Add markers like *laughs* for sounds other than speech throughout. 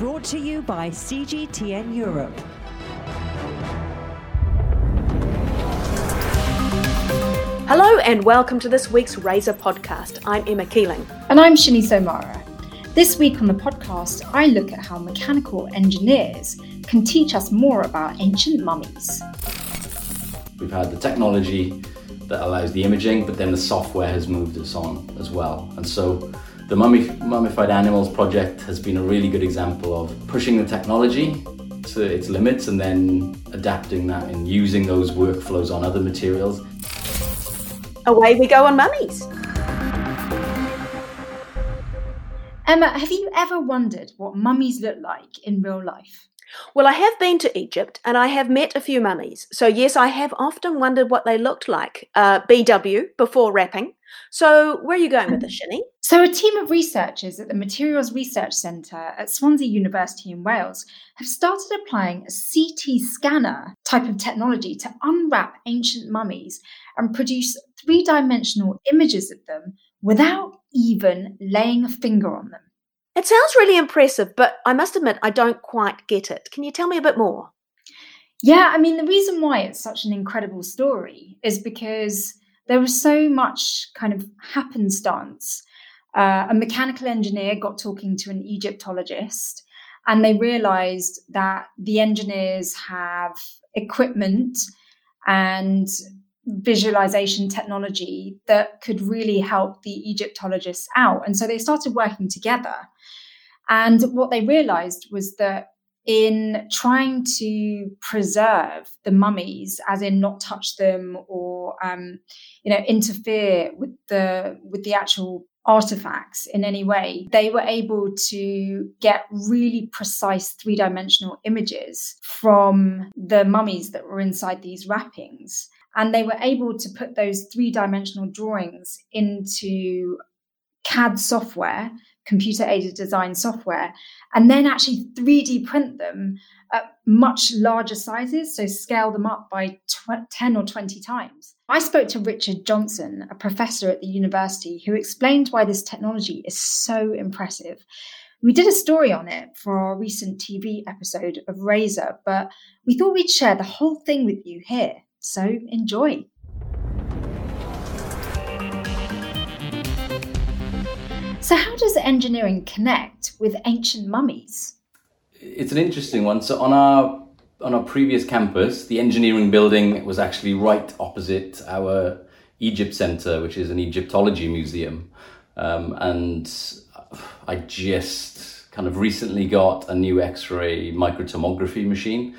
Brought to you by CGTN Europe. Hello and welcome to this week's Razor podcast. I'm Emma Keeling. And I'm Shanice O'Mara. This week on the podcast, I look at how mechanical engineers can teach us more about ancient mummies. We've had the technology that allows the imaging, but then the software has moved us on as well. And so the Mummified Animals project has been a really good example of pushing the technology to its limits and then adapting that and using those workflows on other materials. Away we go on mummies. Emma, have you ever wondered what mummies look like in real life? Well, I have been to Egypt and I have met a few mummies. So, yes, I have often wondered what they looked like. Uh, BW before wrapping. So, where are you going with this, um, Shani? So, a team of researchers at the Materials Research Centre at Swansea University in Wales have started applying a CT scanner type of technology to unwrap ancient mummies and produce three dimensional images of them without even laying a finger on them. It sounds really impressive, but I must admit I don't quite get it. Can you tell me a bit more? Yeah, I mean, the reason why it's such an incredible story is because there was so much kind of happenstance. Uh, a mechanical engineer got talking to an Egyptologist, and they realized that the engineers have equipment and visualization technology that could really help the Egyptologists out. And so they started working together. And what they realized was that in trying to preserve the mummies, as in not touch them or um, you know interfere with the with the actual artifacts in any way, they were able to get really precise three dimensional images from the mummies that were inside these wrappings. And they were able to put those three dimensional drawings into CAD software, computer aided design software, and then actually 3D print them at much larger sizes, so scale them up by tw- 10 or 20 times. I spoke to Richard Johnston, a professor at the university, who explained why this technology is so impressive. We did a story on it for our recent TV episode of Razor, but we thought we'd share the whole thing with you here. So enjoy. So, how does engineering connect with ancient mummies? It's an interesting one. So, on our on our previous campus, the engineering building was actually right opposite our Egypt Center, which is an Egyptology museum. Um, and I just kind of recently got a new X-ray microtomography machine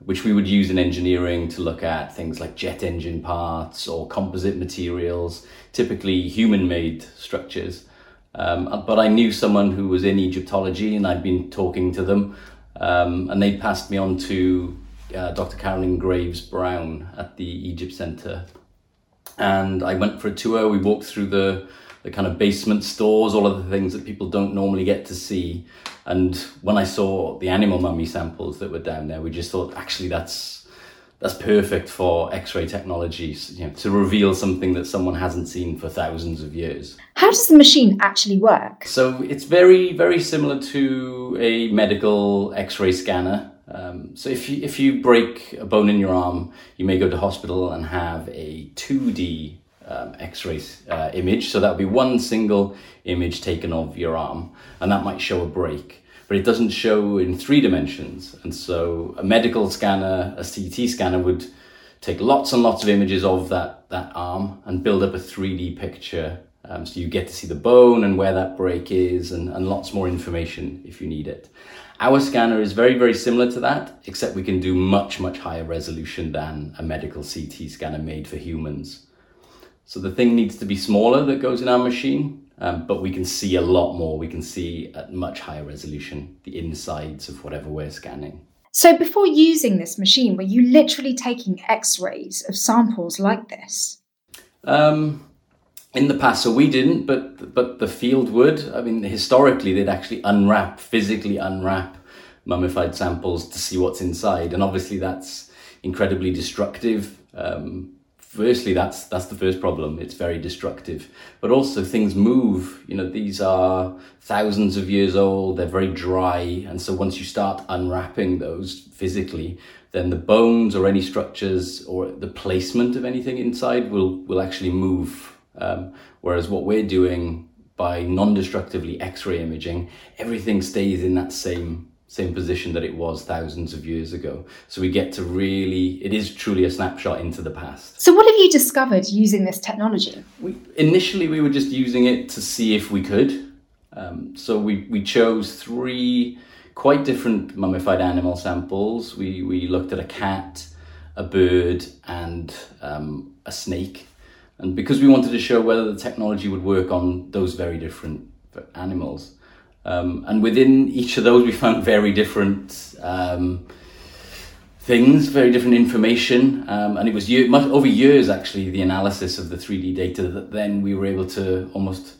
which we would use in engineering to look at things like jet engine parts or composite materials, typically human made structures. Um, but I knew someone who was in Egyptology and I'd been talking to them, um, and they passed me on to uh, Dr. Carolyn Graves Brown at the Egypt Center. And I went for a tour. We walked through the, the kind of basement stores, all of the things that people don't normally get to see. And when I saw the animal mummy samples that were down there, we just thought, actually, that's that's perfect for X-ray technologies, you know, to reveal something that someone hasn't seen for thousands of years. How does the machine actually work? So it's very, very similar to a medical X-ray scanner. Um, so if you if you break a bone in your arm, you may go to hospital and have a 2D um, X-ray uh, image. So that would be one single image taken of your arm, and that might show a break, but it doesn't show in three dimensions. And so a medical scanner, a CT scanner, would take lots and lots of images of that that arm and build up a 3D picture. Um, so you get to see the bone and where that break is, and, and lots more information if you need it. Our scanner is very, very similar to that, except we can do much, much higher resolution than a medical CT scanner made for humans. So the thing needs to be smaller that goes in our machine, um, but we can see a lot more. We can see at much higher resolution the insides of whatever we're scanning. So before using this machine, were you literally taking X-rays of samples like this? Um, in the past, so we didn't, but but the field would. I mean, historically, they'd actually unwrap, physically unwrap mummified samples to see what's inside, and obviously that's incredibly destructive. Um, firstly, that's that's the first problem. It's very destructive, but also things move. You know, these are thousands of years old. They're very dry, and so once you start unwrapping those physically, then the bones or any structures or the placement of anything inside will will actually move. Um, whereas what we're doing by non-destructively X-ray imaging, everything stays in that same same position that it was thousands of years ago. So we get to really, it is truly a snapshot into the past. So, what have you discovered using this technology? We, initially, we were just using it to see if we could. Um, so we, we chose three quite different mummified animal samples. We, we looked at a cat, a bird, and um, a snake. And because we wanted to show whether the technology would work on those very different animals, um, and within each of those, we found very different um, things, very different information. Um, and it was year, much, over years, actually, the analysis of the 3D data that then we were able to almost.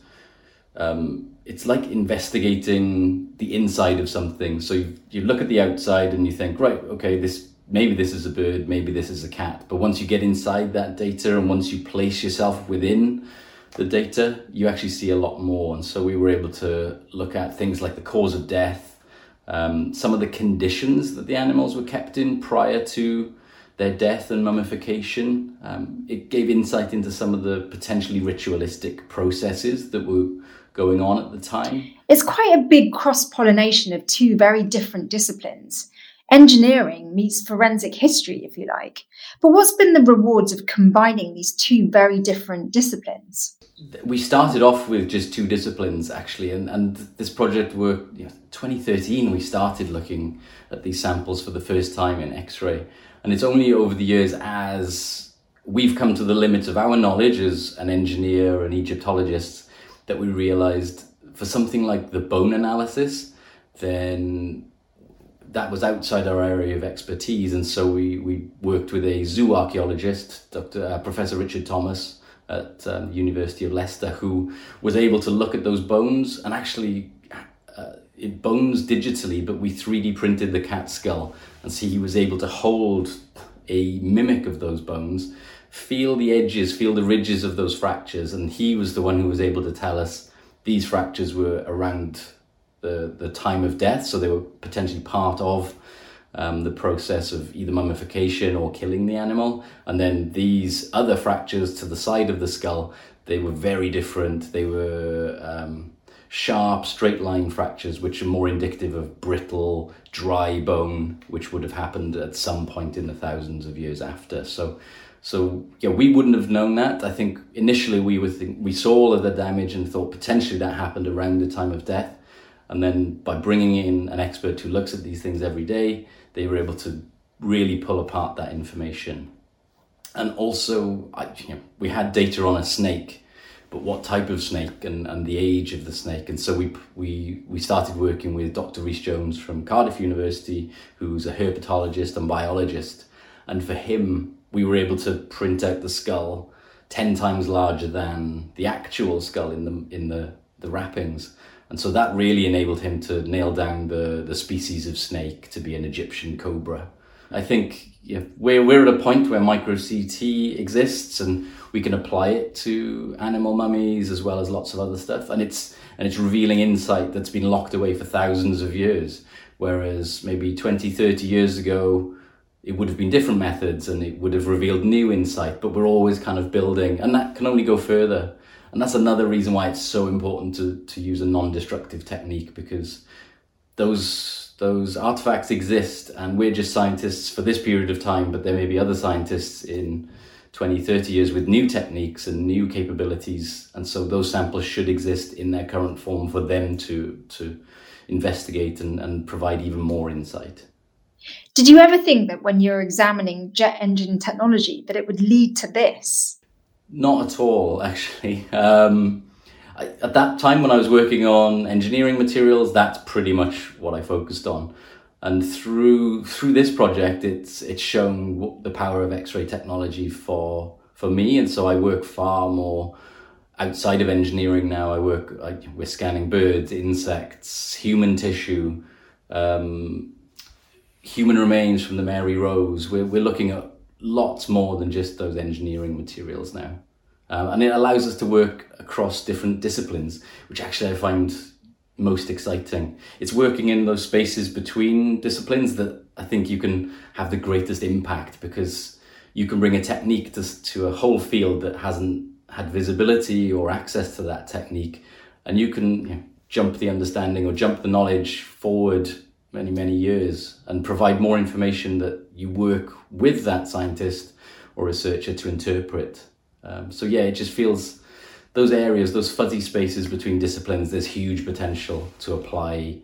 Um, it's like investigating the inside of something. So you, you look at the outside and you think, right, okay, this maybe this is a bird, maybe this is a cat. But once you get inside that data and once you place yourself within the data, you actually see a lot more. And so we were able to look at things like the cause of death, um, some of the conditions that the animals were kept in prior to their death and mummification. Um, it gave insight into some of the potentially ritualistic processes that were going on at the time. It's quite a big cross pollination of two very different disciplines. Engineering meets forensic history, if you like. But what's been the rewards of combining these two very different disciplines? we started off with just two disciplines actually and, and this project worked you know, 2013 we started looking at these samples for the first time in x-ray and it's only over the years as we've come to the limits of our knowledge as an engineer and egyptologist that we realized for something like the bone analysis then that was outside our area of expertise and so we, we worked with a zoo archaeologist dr uh, professor richard thomas at um, University of Leicester who was able to look at those bones and actually uh, it bones digitally, but we 3D printed the cat skull. And see he was able to hold a mimic of those bones, feel the edges, feel the ridges of those fractures, and he was the one who was able to tell us these fractures were around the, the time of death, so they were potentially part of um, the process of either mummification or killing the animal. And then these other fractures to the side of the skull, they were very different. They were um, sharp, straight line fractures, which are more indicative of brittle, dry bone, which would have happened at some point in the thousands of years after. So, so yeah, we wouldn't have known that. I think initially we think, we saw all of the damage and thought potentially that happened around the time of death. And then by bringing in an expert who looks at these things every day, they were able to really pull apart that information. And also, I, you know, we had data on a snake, but what type of snake and, and the age of the snake. And so we, we, we started working with Dr. Rhys Jones from Cardiff University, who's a herpetologist and biologist. And for him, we were able to print out the skull 10 times larger than the actual skull in the, in the, the wrappings. And so that really enabled him to nail down the, the species of snake to be an Egyptian cobra. I think yeah, we're, we're at a point where micro CT exists and we can apply it to animal mummies as well as lots of other stuff. And it's, and it's revealing insight that's been locked away for thousands of years. Whereas maybe 20, 30 years ago, it would have been different methods and it would have revealed new insight, but we're always kind of building, and that can only go further and that's another reason why it's so important to, to use a non-destructive technique because those those artifacts exist and we're just scientists for this period of time but there may be other scientists in 20 30 years with new techniques and new capabilities and so those samples should exist in their current form for them to to investigate and, and provide even more insight. Did you ever think that when you're examining jet engine technology that it would lead to this not at all, *laughs* actually. Um, I, at that time, when I was working on engineering materials, that's pretty much what I focused on. And through through this project, it's it's shown the power of X-ray technology for for me, and so I work far more outside of engineering now. I work I, we're scanning birds, insects, human tissue, um, human remains from the Mary Rose. We're we're looking at lots more than just those engineering materials now. Um, and it allows us to work across different disciplines, which actually I find most exciting. It's working in those spaces between disciplines that I think you can have the greatest impact because you can bring a technique to, to a whole field that hasn't had visibility or access to that technique, and you can you know, jump the understanding or jump the knowledge forward many, many years and provide more information that you work with that scientist or researcher to interpret. Um, so, yeah, it just feels those areas, those fuzzy spaces between disciplines, there's huge potential to apply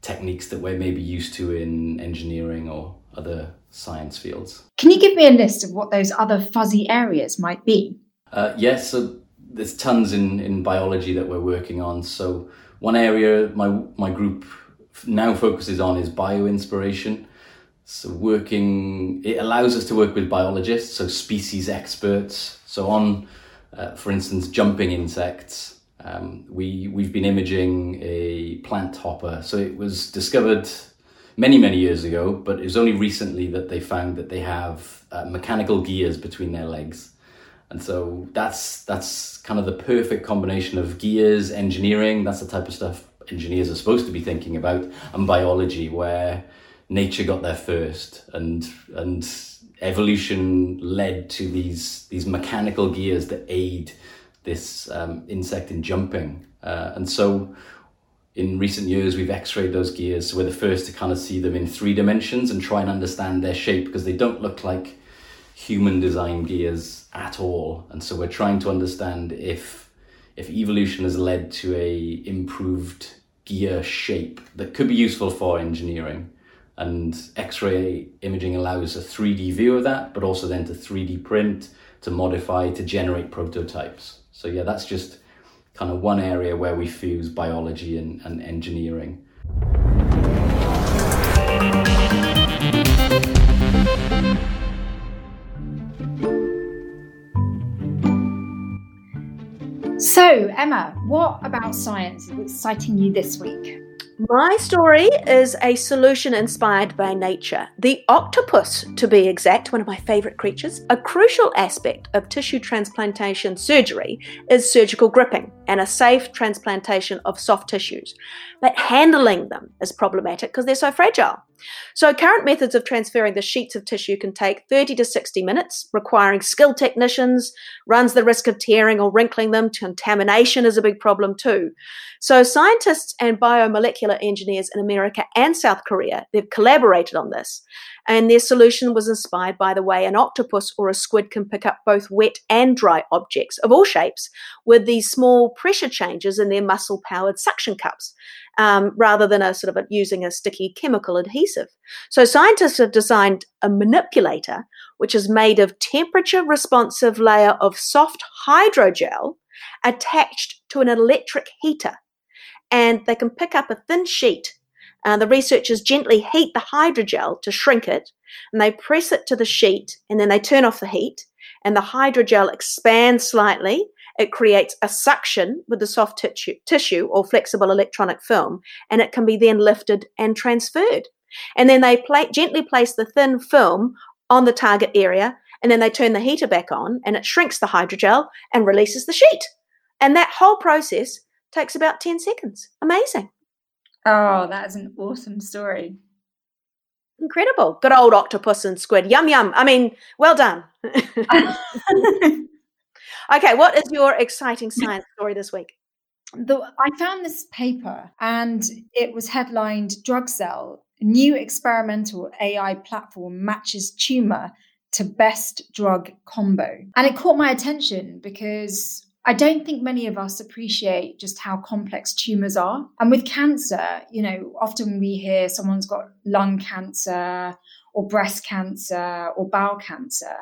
techniques that we're maybe used to in engineering or other science fields. Can you give me a list of what those other fuzzy areas might be? Uh, yes, so there's tons in, in biology that we're working on. So one area my my group now focuses on is bioinspiration. So working, it allows us to work with biologists, so species experts. So on, uh, for instance, jumping insects, um, we we've been imaging a plant hopper. So it was discovered many many years ago, but it was only recently that they found that they have uh, mechanical gears between their legs. And so that's that's kind of the perfect combination of gears, engineering, that's the type of stuff engineers are supposed to be thinking about, and biology, where nature got there first and and evolution led to these these mechanical gears that aid this um, insect in jumping. Uh, and so in recent years, we've x-rayed those gears. So we're the first to kind of see them in three dimensions and try and understand their shape because they don't look like human design gears at all. And so we're trying to understand if if evolution has led to a improved gear shape that could be useful for engineering. And X-ray imaging allows a 3D view of that, but also then to 3D print, to modify, to generate prototypes. So yeah, that's just kind of one area where we fuse biology and, and engineering. So, Emma, what about science is exciting you this week? My story is a solution inspired by nature. The octopus, to be exact, one of my favourite creatures. A crucial aspect of tissue transplantation surgery is surgical gripping and a safe transplantation of soft tissues. But handling them is problematic because they're so fragile. So, current methods of transferring the sheets of tissue can take 30 to 60 minutes, requiring skilled technicians, runs the risk of tearing or wrinkling them. Contamination is a big problem too. So, scientists and biomolecular engineers in America and South Korea, they've collaborated on this. And their solution was inspired by the way an octopus or a squid can pick up both wet and dry objects of all shapes with these small pressure changes in their muscle powered suction cups um, rather than a sort of a, using a sticky chemical adhesive. So scientists have designed a manipulator which is made of temperature responsive layer of soft hydrogel attached to an electric heater. And they can pick up a thin sheet. Uh, the researchers gently heat the hydrogel to shrink it, and they press it to the sheet, and then they turn off the heat, and the hydrogel expands slightly it creates a suction with the soft tissue, tissue or flexible electronic film, and it can be then lifted and transferred. And then they gently place the thin film on the target area, and then they turn the heater back on, and it shrinks the hydrogel and releases the sheet. And that whole process takes about 10 seconds. Amazing. Oh, that is an awesome story. Incredible. Good old octopus and squid. Yum, yum. I mean, well done. *laughs* *laughs* *laughs* Okay, what is your exciting *laughs* science story this week? The, I found this paper and it was headlined DrugCell New Experimental AI Platform Matches Tumor to Best Drug Combo. And it caught my attention because I don't think many of us appreciate just how complex tumors are. And with cancer, you know, often we hear someone's got lung cancer or breast cancer or bowel cancer.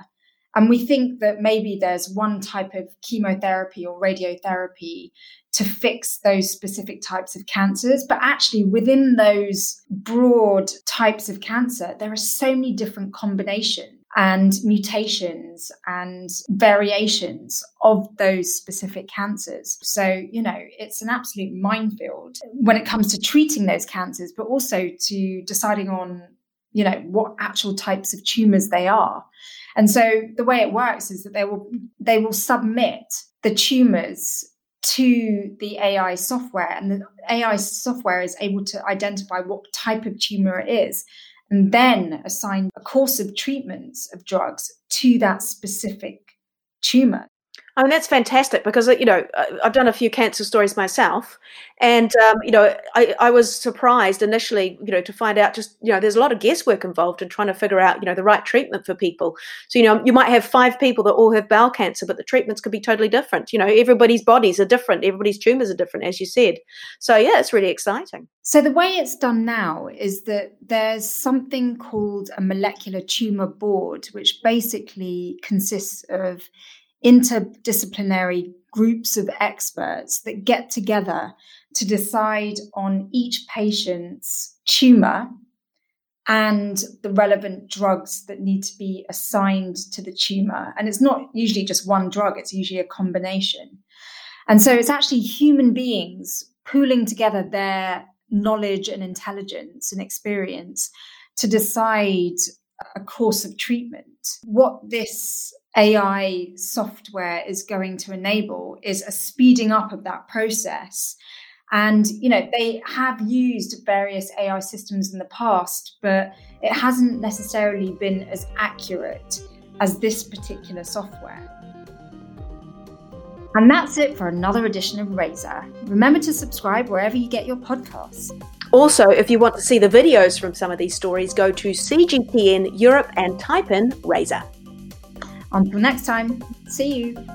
And we think that maybe there's one type of chemotherapy or radiotherapy to fix those specific types of cancers. But actually, within those broad types of cancer, there are so many different combinations and mutations and variations of those specific cancers. So, you know, it's an absolute minefield when it comes to treating those cancers, but also to deciding on, you know, what actual types of tumors they are. And so the way it works is that they will they will submit the tumors to the AI software, and the AI software is able to identify what type of tumor it is, and then assign a course of treatments of drugs to that specific tumor. I mean, that's fantastic because, you know, I've done a few cancer stories myself. And, um, you know, I, I was surprised initially, you know, to find out just, you know, there's a lot of guesswork involved in trying to figure out, you know, the right treatment for people. So, you know, you might have five people that all have bowel cancer, but the treatments could be totally different. You know, everybody's bodies are different, everybody's tumors are different, as you said. So, yeah, it's really exciting. So, the way it's done now is that there's something called a molecular tumor board, which basically consists of interdisciplinary groups of experts that get together to decide on each patient's tumor and the relevant drugs that need to be assigned to the tumor. And it's not usually just one drug, it's usually a combination. And so it's actually human beings pooling together their knowledge and intelligence and experience to decide a course of treatment. What this AI software is going to enable is a speeding up of that process. And, you know, they have used various AI systems in the past, but it hasn't necessarily been as accurate as this particular software. And that's it for another edition of Razor. Remember to subscribe wherever you get your podcasts. Also, if you want to see the videos from some of these stories, go to CGTN Europe and type in Razor. Until next time, see you.